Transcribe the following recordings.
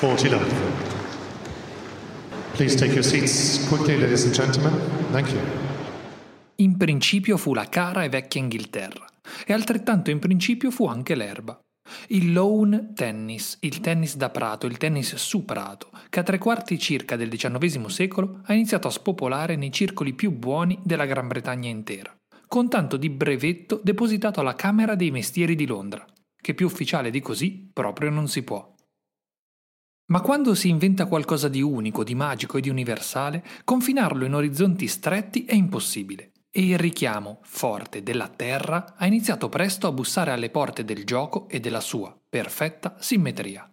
Forty love. Please take your seats quickly, ladies and gentlemen. Thank you. In principio fu la cara e vecchia Inghilterra, e altrettanto in principio fu anche l'erba. Il lawn tennis, il tennis da prato, il tennis su prato, che a tre quarti circa del XIX secolo ha iniziato a spopolare nei circoli più buoni della Gran Bretagna intera, con tanto di brevetto depositato alla Camera dei Mestieri di Londra, che più ufficiale di così proprio non si può. Ma quando si inventa qualcosa di unico, di magico e di universale, confinarlo in orizzonti stretti è impossibile. E il richiamo forte della Terra ha iniziato presto a bussare alle porte del gioco e della sua perfetta simmetria.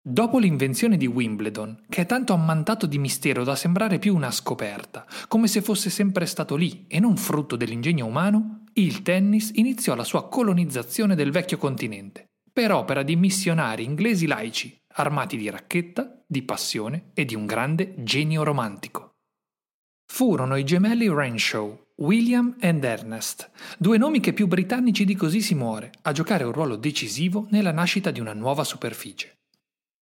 Dopo l'invenzione di Wimbledon, che è tanto ammantato di mistero da sembrare più una scoperta, come se fosse sempre stato lì e non frutto dell'ingegno umano, il tennis iniziò la sua colonizzazione del vecchio continente, per opera di missionari inglesi laici, armati di racchetta, di passione e di un grande genio romantico. Furono i gemelli Renshaw, William ed Ernest, due nomi che più britannici di così si muore, a giocare un ruolo decisivo nella nascita di una nuova superficie.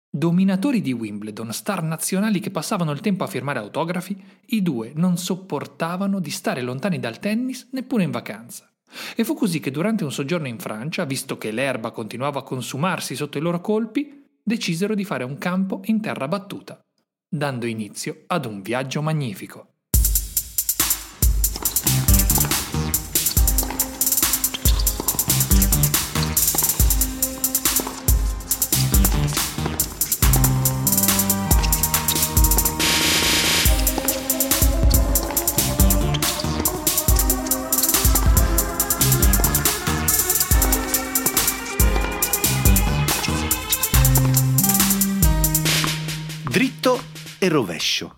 Dominatori di Wimbledon, star nazionali che passavano il tempo a firmare autografi, i due non sopportavano di stare lontani dal tennis neppure in vacanza. E fu così che durante un soggiorno in Francia, visto che l'erba continuava a consumarsi sotto i loro colpi, decisero di fare un campo in terra battuta, dando inizio ad un viaggio magnifico. Rovescio,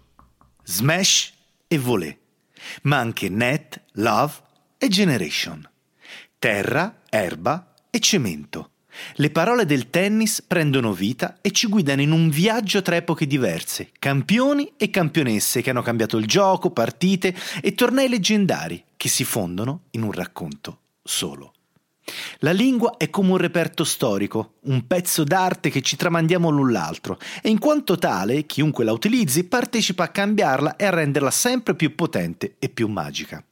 smash e volée, ma anche net, love e generation, terra, erba e cemento. Le parole del tennis prendono vita e ci guidano in un viaggio tra epoche diverse, campioni e campionesse che hanno cambiato il gioco, partite e tornei leggendari che si fondono in un racconto solo. La lingua è come un reperto storico, un pezzo d'arte che ci tramandiamo l'un l'altro e in quanto tale chiunque la utilizzi partecipa a cambiarla e a renderla sempre più potente e più magica.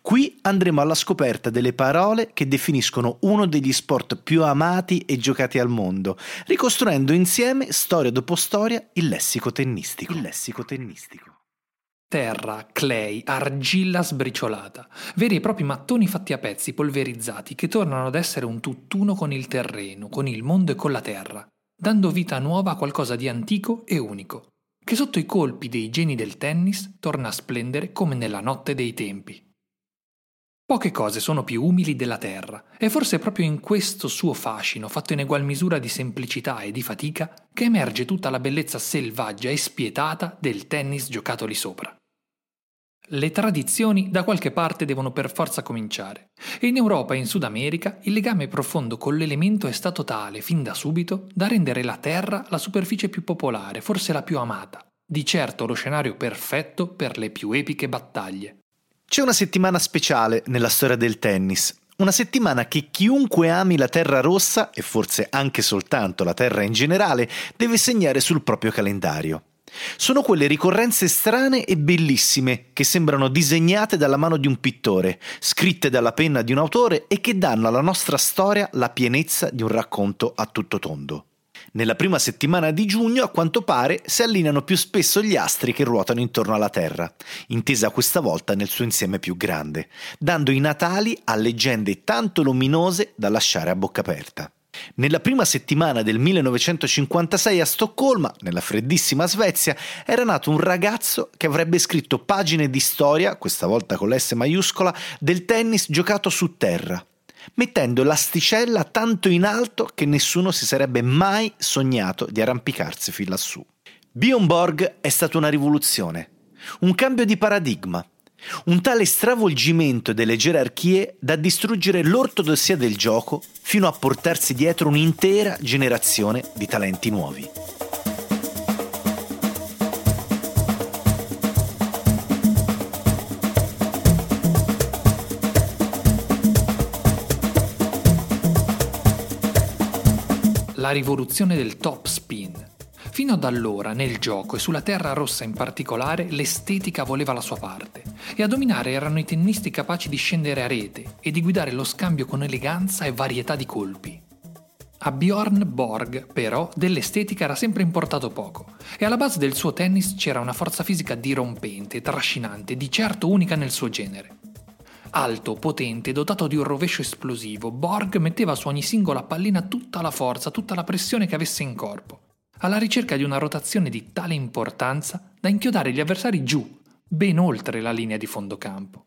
Qui andremo alla scoperta delle parole che definiscono uno degli sport più amati e giocati al mondo, ricostruendo insieme, storia dopo storia, il lessico tennistico. Il lessico tennistico. Terra, clay, argilla sbriciolata, veri e propri mattoni fatti a pezzi polverizzati che tornano ad essere un tutt'uno con il terreno, con il mondo e con la terra, dando vita nuova a qualcosa di antico e unico, che sotto i colpi dei geni del tennis torna a splendere come nella notte dei tempi. Poche cose sono più umili della terra, e forse è proprio in questo suo fascino, fatto in egual misura di semplicità e di fatica, che emerge tutta la bellezza selvaggia e spietata del tennis giocato lì sopra. Le tradizioni da qualche parte devono per forza cominciare, in Europa e in Sud America il legame profondo con l'elemento è stato tale, fin da subito, da rendere la terra la superficie più popolare, forse la più amata, di certo lo scenario perfetto per le più epiche battaglie. C'è una settimana speciale nella storia del tennis. Una settimana che chiunque ami la terra rossa, e forse anche soltanto la terra in generale, deve segnare sul proprio calendario. Sono quelle ricorrenze strane e bellissime che sembrano disegnate dalla mano di un pittore, scritte dalla penna di un autore e che danno alla nostra storia la pienezza di un racconto a tutto tondo. Nella prima settimana di giugno, a quanto pare, si allineano più spesso gli astri che ruotano intorno alla Terra, intesa questa volta nel suo insieme più grande, dando i natali a leggende tanto luminose da lasciare a bocca aperta. Nella prima settimana del 1956 a Stoccolma, nella freddissima Svezia, era nato un ragazzo che avrebbe scritto pagine di storia, questa volta con l'S maiuscola, del tennis giocato su terra, mettendo l'asticella tanto in alto che nessuno si sarebbe mai sognato di arrampicarsi fin lassù. Bjorn Borg è stata una rivoluzione, un cambio di paradigma, un tale stravolgimento delle gerarchie da distruggere l'ortodossia del gioco fino a portarsi dietro un'intera generazione di talenti nuovi. La rivoluzione del top spin Fino ad allora, nel gioco e sulla terra rossa in particolare, l'estetica voleva la sua parte, e a dominare erano i tennisti capaci di scendere a rete e di guidare lo scambio con eleganza e varietà di colpi. A Bjorn Borg, però, dell'estetica era sempre importato poco, e alla base del suo tennis c'era una forza fisica dirompente, trascinante, di certo unica nel suo genere. Alto, potente, dotato di un rovescio esplosivo, Borg metteva su ogni singola pallina tutta la forza, tutta la pressione che avesse in corpo alla ricerca di una rotazione di tale importanza da inchiodare gli avversari giù, ben oltre la linea di fondo campo.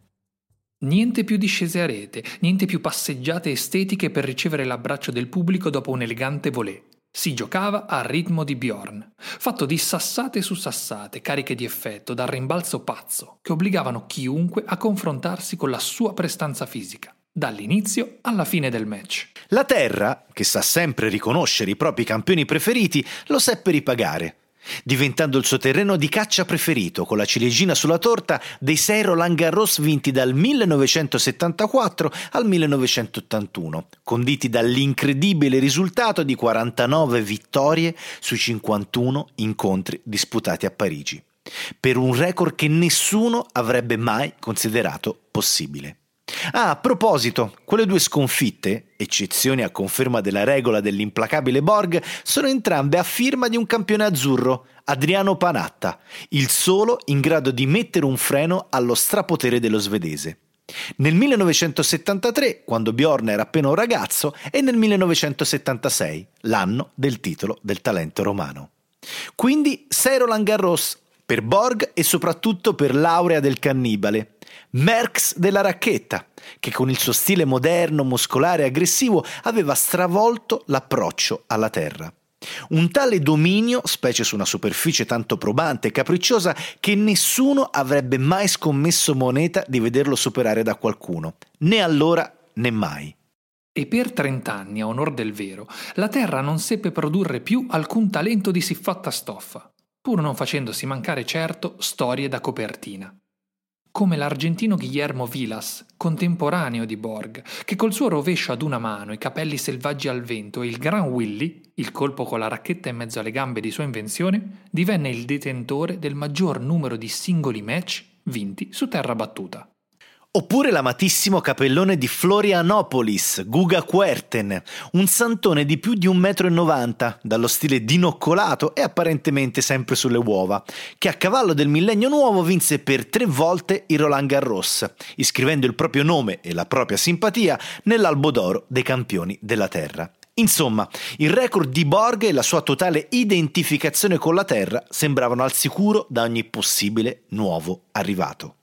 Niente più discese a rete, niente più passeggiate estetiche per ricevere l'abbraccio del pubblico dopo un elegante volée. Si giocava al ritmo di Bjorn, fatto di sassate su sassate, cariche di effetto, dal rimbalzo pazzo, che obbligavano chiunque a confrontarsi con la sua prestanza fisica dall'inizio alla fine del match. La Terra, che sa sempre riconoscere i propri campioni preferiti, lo seppe ripagare, diventando il suo terreno di caccia preferito, con la ciliegina sulla torta dei sei Roland Garros vinti dal 1974 al 1981, conditi dall'incredibile risultato di 49 vittorie sui 51 incontri disputati a Parigi, per un record che nessuno avrebbe mai considerato possibile. Ah, a proposito, quelle due sconfitte, eccezioni a conferma della regola dell'implacabile Borg, sono entrambe a firma di un campione azzurro, Adriano Panatta, il solo in grado di mettere un freno allo strapotere dello svedese. Nel 1973, quando Bjorn era appena un ragazzo, e nel 1976, l'anno del titolo del talento romano. Quindi sei Roland Garros per Borg e soprattutto per l'aurea del cannibale, Merckx della racchetta, che con il suo stile moderno, muscolare e aggressivo aveva stravolto l'approccio alla terra. Un tale dominio, specie su una superficie tanto probante e capricciosa, che nessuno avrebbe mai scommesso moneta di vederlo superare da qualcuno, né allora né mai. E per trent'anni, a onor del vero, la Terra non seppe produrre più alcun talento di siffatta stoffa, pur non facendosi mancare certo storie da copertina come l'argentino Guillermo Vilas, contemporaneo di Borg, che col suo rovescio ad una mano, i capelli selvaggi al vento e il gran Willy, il colpo con la racchetta in mezzo alle gambe di sua invenzione, divenne il detentore del maggior numero di singoli match vinti su terra battuta. Oppure l'amatissimo capellone di Florianopolis, Guga Querten, un santone di più di 1,90 m, dallo stile dinoccolato e apparentemente sempre sulle uova, che a cavallo del millennio nuovo vinse per tre volte il Roland Garros, iscrivendo il proprio nome e la propria simpatia nell'albo d'oro dei campioni della Terra. Insomma, il record di Borg e la sua totale identificazione con la Terra sembravano al sicuro da ogni possibile nuovo arrivato.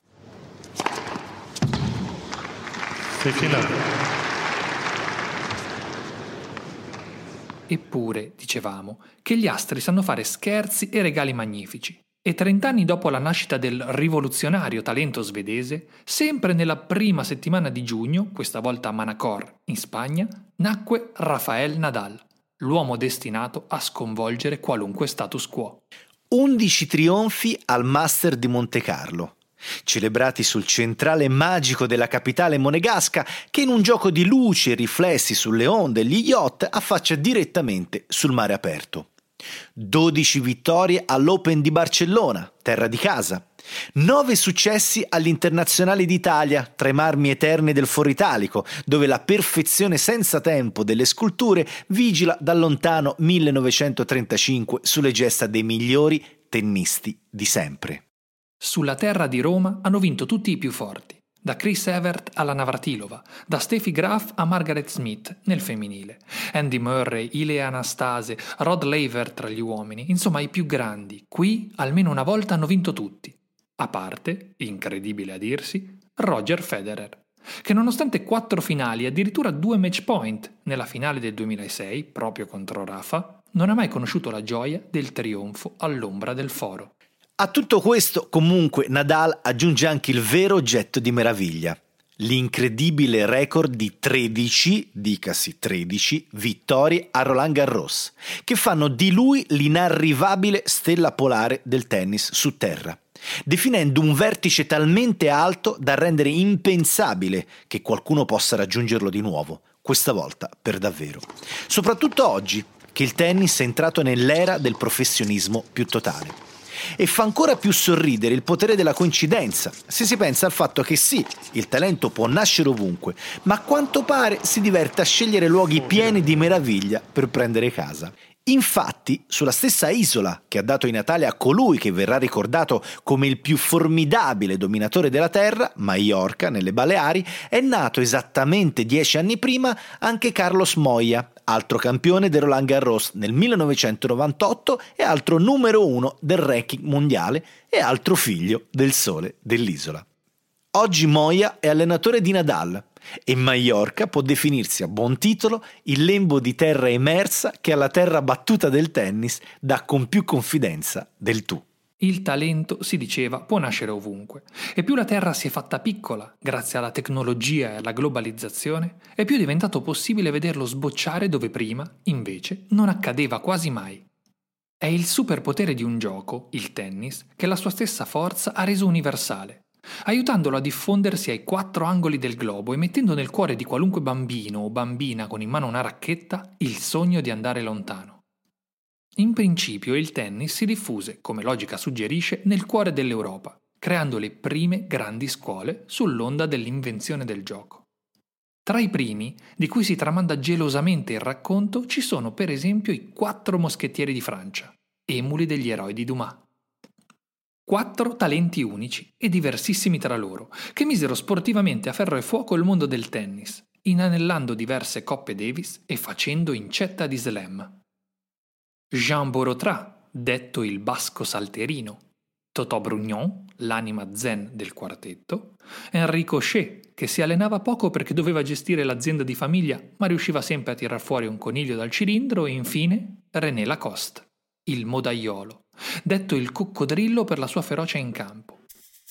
Eppure, dicevamo, che gli astri sanno fare scherzi e regali magnifici. E trent'anni dopo la nascita del rivoluzionario talento svedese, sempre nella prima settimana di giugno, questa volta a Manacor, in Spagna, nacque Rafael Nadal, l'uomo destinato a sconvolgere qualunque status quo. 11 trionfi al Master di Monte Carlo celebrati sul centrale magico della capitale monegasca che in un gioco di luci e riflessi sulle onde gli yacht affaccia direttamente sul mare aperto. 12 vittorie all'Open di Barcellona, terra di casa. 9 successi all'Internazionale d'Italia, tra i marmi eterni del Foro Italico, dove la perfezione senza tempo delle sculture vigila dal lontano 1935 sulle gesta dei migliori tennisti di sempre. Sulla terra di Roma hanno vinto tutti i più forti. da Chris Evert alla Navratilova, da Steffi Graf a Margaret Smith nel femminile, Andy Murray, Ile Anastase, Rod Laver tra gli uomini, insomma i più grandi, qui almeno una volta hanno vinto tutti, a parte, incredibile a dirsi, Roger Federer, che nonostante quattro finali e addirittura due match point nella finale del 2006, proprio contro Rafa, non ha mai conosciuto la gioia del trionfo all'ombra del foro. A tutto questo, comunque, Nadal aggiunge anche il vero oggetto di meraviglia, l'incredibile record di 13, dicasi 13, vittorie a Roland Garros, che fanno di lui l'inarrivabile stella polare del tennis su terra, definendo un vertice talmente alto da rendere impensabile che qualcuno possa raggiungerlo di nuovo, questa volta per davvero. Soprattutto oggi, che il tennis è entrato nell'era del professionismo più totale. E fa ancora più sorridere il potere della coincidenza, se si pensa al fatto che sì, il talento può nascere ovunque, ma a quanto pare si diverte a scegliere luoghi pieni di meraviglia per prendere casa. Infatti, sulla stessa isola che ha dato i Natale a colui che verrà ricordato come il più formidabile dominatore della Terra, Maiorca, nelle Baleari, è nato esattamente dieci anni prima anche Carlos Moya, altro campione del Roland Garros nel 1998 e altro numero uno del ranking mondiale e altro figlio del sole dell'isola. Oggi Moya è allenatore di Nadal e Mallorca può definirsi a buon titolo il lembo di terra emersa che alla terra battuta del tennis dà con più confidenza del tu. Il talento, si diceva, può nascere ovunque, e più la Terra si è fatta piccola, grazie alla tecnologia e alla globalizzazione, e più è diventato possibile vederlo sbocciare dove prima, invece, non accadeva quasi mai. È il superpotere di un gioco, il tennis, che la sua stessa forza ha reso universale, aiutandolo a diffondersi ai quattro angoli del globo e mettendo nel cuore di qualunque bambino o bambina con in mano una racchetta il sogno di andare lontano. In principio il tennis si diffuse, come logica suggerisce, nel cuore dell'Europa, creando le prime grandi scuole sull'onda dell'invenzione del gioco. Tra i primi, di cui si tramanda gelosamente il racconto, ci sono per esempio i quattro moschettieri di Francia, emuli degli eroi di Dumas. Quattro talenti unici e diversissimi tra loro, che misero sportivamente a ferro e fuoco il mondo del tennis, inanellando diverse coppe Davis e facendo incetta di slam. Jean Borotra, detto il basco salterino, Totò Brugnon, l'anima zen del quartetto, Enrico Chet, che si allenava poco perché doveva gestire l'azienda di famiglia ma riusciva sempre a tirar fuori un coniglio dal cilindro e infine René Lacoste, il modaiolo, detto il coccodrillo per la sua ferocia in campo.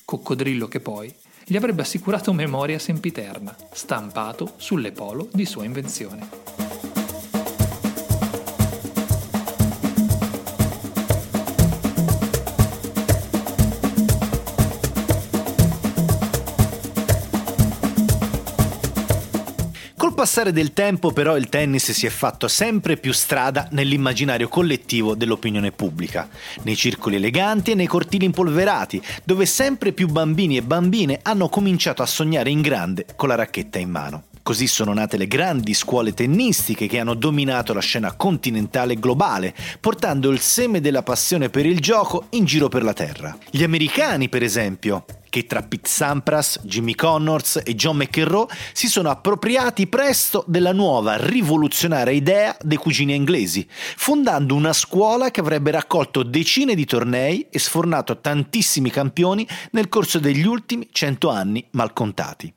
Coccodrillo che poi gli avrebbe assicurato memoria sempiterna, stampato sulle polo di sua invenzione. Passare del tempo però il tennis si è fatto sempre più strada nell'immaginario collettivo dell'opinione pubblica, nei circoli eleganti e nei cortili impolverati, dove sempre più bambini e bambine hanno cominciato a sognare in grande con la racchetta in mano. Così sono nate le grandi scuole tennistiche che hanno dominato la scena continentale e globale, portando il seme della passione per il gioco in giro per la terra. Gli americani, per esempio, che tra Pete Sampras, Jimmy Connors e John McEnroe si sono appropriati presto della nuova rivoluzionaria idea dei cugini inglesi, fondando una scuola che avrebbe raccolto decine di tornei e sfornato tantissimi campioni nel corso degli ultimi cento anni malcontati.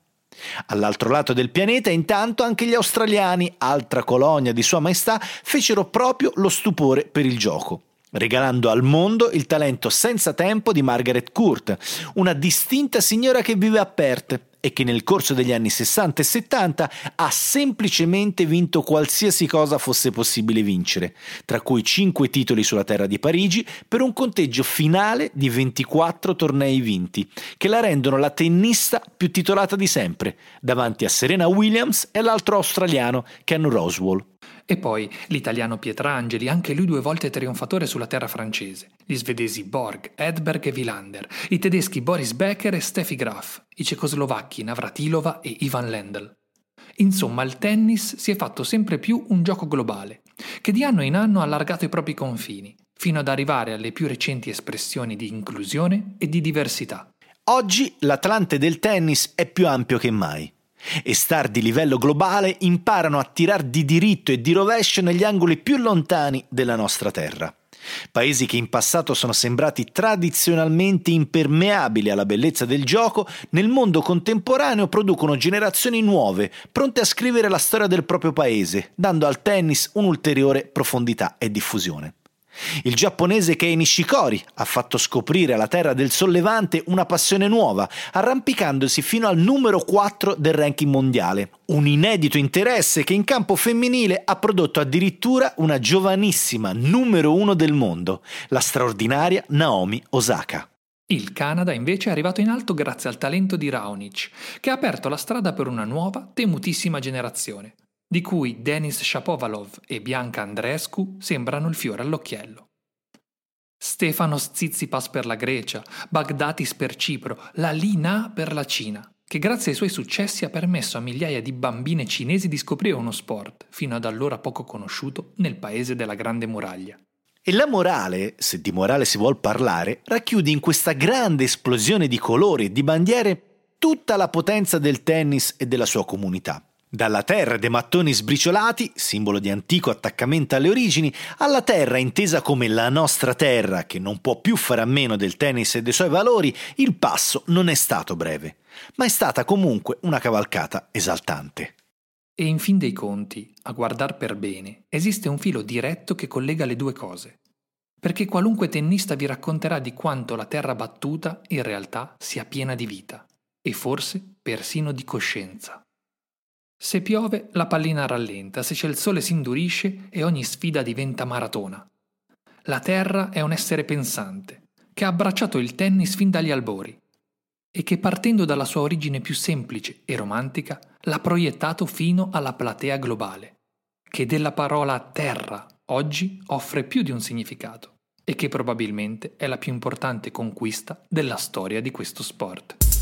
All'altro lato del pianeta, intanto, anche gli australiani, altra colonia di Sua Maestà, fecero proprio lo stupore per il gioco regalando al mondo il talento senza tempo di Margaret Court, una distinta signora che vive a Perth e che nel corso degli anni 60 e 70 ha semplicemente vinto qualsiasi cosa fosse possibile vincere, tra cui 5 titoli sulla terra di Parigi per un conteggio finale di 24 tornei vinti, che la rendono la tennista più titolata di sempre, davanti a Serena Williams e l'altro australiano Ken Roswell. E poi l'italiano Pietrangeli, anche lui due volte trionfatore sulla terra francese, gli svedesi Borg, Edberg e Wilander, i tedeschi Boris Becker e Steffi Graf, i cecoslovacchi Navratilova e Ivan Lendl. Insomma, il tennis si è fatto sempre più un gioco globale, che di anno in anno ha allargato i propri confini, fino ad arrivare alle più recenti espressioni di inclusione e di diversità. Oggi l'Atlante del tennis è più ampio che mai e star di livello globale imparano a tirar di diritto e di rovescio negli angoli più lontani della nostra terra. Paesi che in passato sono sembrati tradizionalmente impermeabili alla bellezza del gioco, nel mondo contemporaneo producono generazioni nuove, pronte a scrivere la storia del proprio paese, dando al tennis un'ulteriore profondità e diffusione. Il giapponese Kei Nishikori ha fatto scoprire alla terra del sollevante una passione nuova, arrampicandosi fino al numero 4 del ranking mondiale. Un inedito interesse che in campo femminile ha prodotto addirittura una giovanissima numero 1 del mondo, la straordinaria Naomi Osaka. Il Canada invece è arrivato in alto grazie al talento di Raonic, che ha aperto la strada per una nuova, temutissima generazione di cui Denis Shapovalov e Bianca Andreescu sembrano il fiore all'occhiello. Stefanos Tsitsipas per la Grecia, Bagdatis per Cipro, la Lina per la Cina, che grazie ai suoi successi ha permesso a migliaia di bambine cinesi di scoprire uno sport, fino ad allora poco conosciuto, nel paese della Grande Muraglia. E la morale, se di morale si vuol parlare, racchiude in questa grande esplosione di colori e di bandiere tutta la potenza del tennis e della sua comunità. Dalla terra dei mattoni sbriciolati, simbolo di antico attaccamento alle origini, alla terra intesa come la nostra terra, che non può più fare a meno del tennis e dei suoi valori, il passo non è stato breve, ma è stata comunque una cavalcata esaltante. E in fin dei conti, a guardar per bene, esiste un filo diretto che collega le due cose. Perché qualunque tennista vi racconterà di quanto la terra battuta in realtà sia piena di vita, e forse persino di coscienza. Se piove, la pallina rallenta, se c'è il sole si indurisce e ogni sfida diventa maratona. La Terra è un essere pensante, che ha abbracciato il tennis fin dagli albori e che partendo dalla sua origine più semplice e romantica l'ha proiettato fino alla platea globale, che della parola terra oggi offre più di un significato e che probabilmente è la più importante conquista della storia di questo sport.